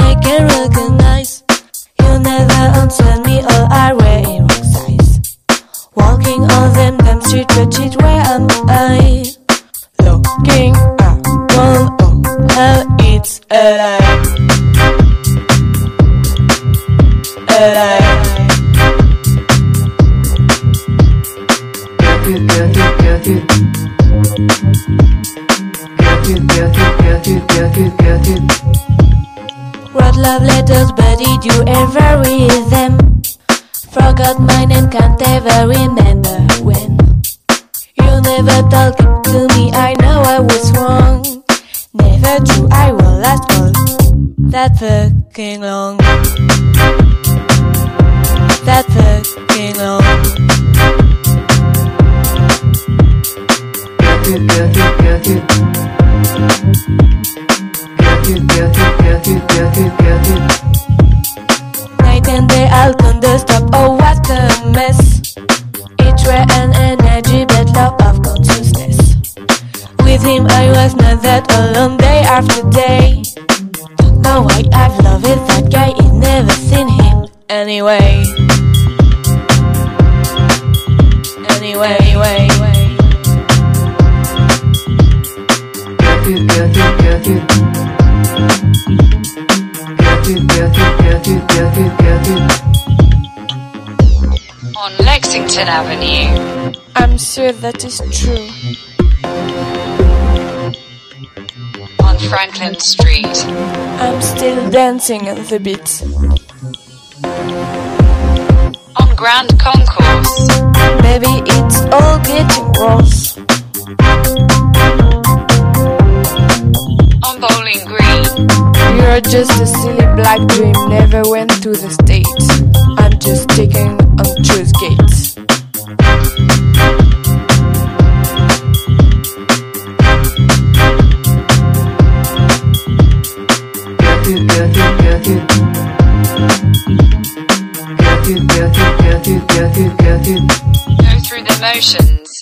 I can recognize. You never answer me or I wear in wrong size. Walking on them damn street, wretched, where am I? Looking around, oh, how it's alive. Alive. You, you, you, you, you. You, you, you, you, you, you. Wrote love letters, but did you ever read them? Forgot my name, can't ever remember when. You never talked to me, I know I was wrong. Never true, I will last all that fucking long. That fucking long. Day, I'll thunder stop. Oh, what a mess. It's rare and energy, love of consciousness. With him, I was not that alone day after day. Don't why I've loved it, that guy, he never seen him. Anyway, On Lexington Avenue. I'm sure that is true. On Franklin Street. I'm still dancing on the beat. On Grand Concourse. Maybe it's all getting worse. Just a silly black dream, never went to the States. I'm just taking on choose gates. Go through the motions.